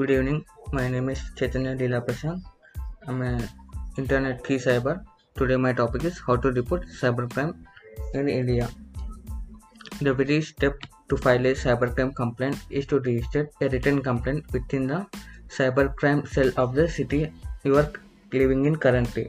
Good evening. My name is Chaitanya Prasad. I'm an internet key cyber. Today my topic is how to report cybercrime in India. The very step to file a cybercrime complaint is to register a written complaint within the cybercrime cell of the city you are living in currently.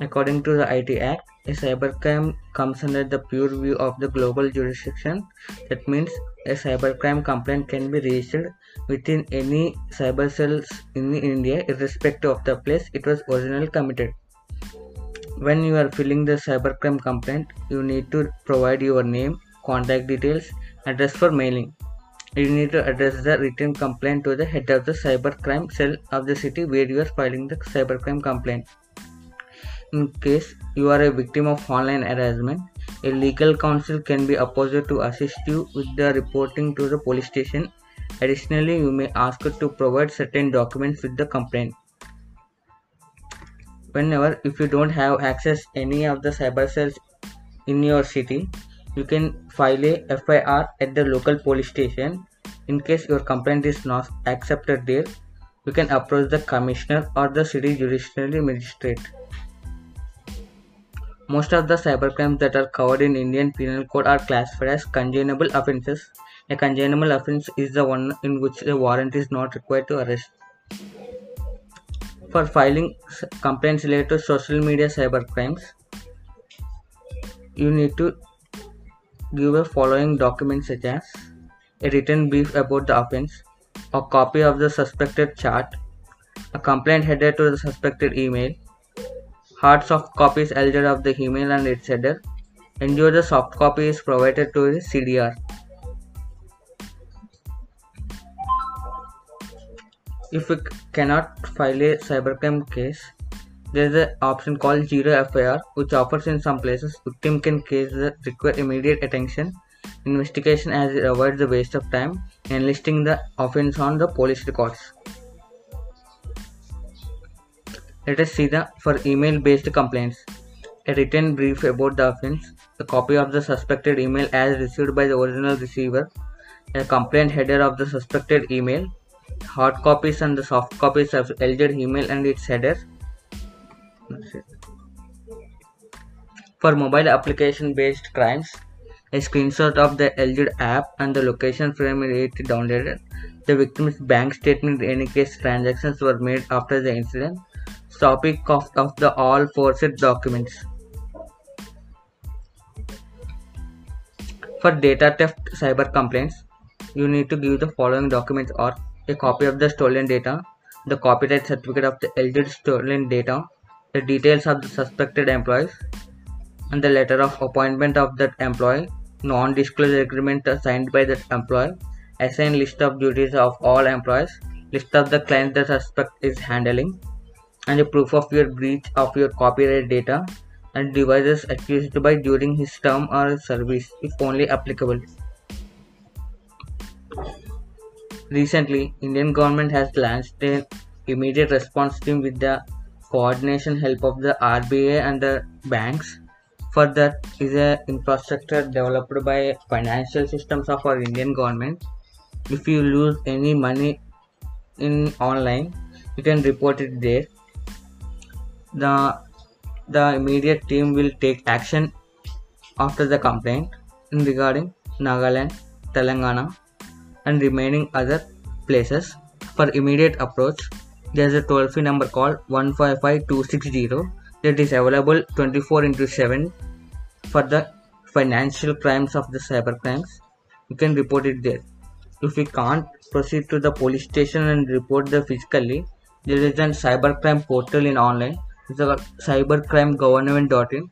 According to the IT Act, a cybercrime comes under the purview of the global jurisdiction. That means a cybercrime complaint can be registered within any cyber cells in India irrespective of the place it was originally committed. When you are filling the cybercrime complaint, you need to provide your name, contact details, address for mailing. You need to address the written complaint to the head of the cybercrime cell of the city where you are filing the cybercrime complaint. In case you are a victim of online harassment, a legal counsel can be appointed to assist you with the reporting to the police station. Additionally, you may ask to provide certain documents with the complaint. Whenever, if you don't have access any of the cyber cells in your city, you can file a FIR at the local police station. In case your complaint is not accepted there, you can approach the commissioner or the city judicial magistrate. Most of the cybercrimes that are covered in Indian Penal Code are classified as congeniable offences. A congeniable offence is the one in which a warrant is not required to arrest. For filing complaints related to social media cybercrimes, you need to give a following documents such as a written brief about the offence, a copy of the suspected chart, a complaint header to the suspected email, hard soft copies elder of the email and its header. Ensure the soft copy is provided to the CDR. If we cannot file a cybercrime case, there is an option called Zero FIR, which offers in some places victim can case that require immediate attention, investigation as it avoids the waste of time, enlisting the offense on the police records. Let us see the for email based complaints. A written brief about the offense, a copy of the suspected email as received by the original receiver, a complaint header of the suspected email, hard copies and the soft copies of alleged email and its header. For mobile application based crimes, a screenshot of the alleged app and the location from it downloaded, the victim's bank statement in any case transactions were made after the incident, topic of, of the all forced documents. For data theft cyber complaints, you need to give the following documents or a copy of the stolen data, the copyright certificate of the alleged stolen data, the details of the suspected employees, and the letter of appointment of that employee, non-disclosure agreement signed by that employee, assign list of duties of all employees, list of the clients the suspect is handling, and a proof of your breach of your copyright data and devices accused by during his term or service if only applicable. Recently, Indian government has launched an immediate response team with the coordination help of the RBI and the banks. For that is a infrastructure developed by financial systems of our Indian government. If you lose any money in online, you can report it there the the immediate team will take action after the complaint in regarding Nagaland, Telangana, and remaining other places. For immediate approach, there is a toll free number called 155260 that is available 24 into 7 for the financial crimes of the cyber crimes. You can report it there. If you can't proceed to the police station and report the physically, there is a cybercrime portal in online the cybercrimegovernment.in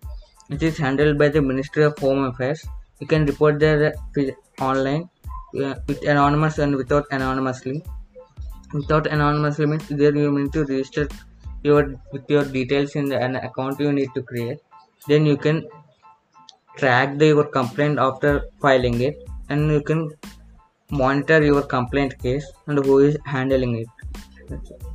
which is handled by the Ministry of Home Affairs. You can report there online uh, with anonymous and without anonymously. Without anonymously means there you need to register your with your details in the, an account you need to create. Then you can track the, your complaint after filing it and you can monitor your complaint case and who is handling it.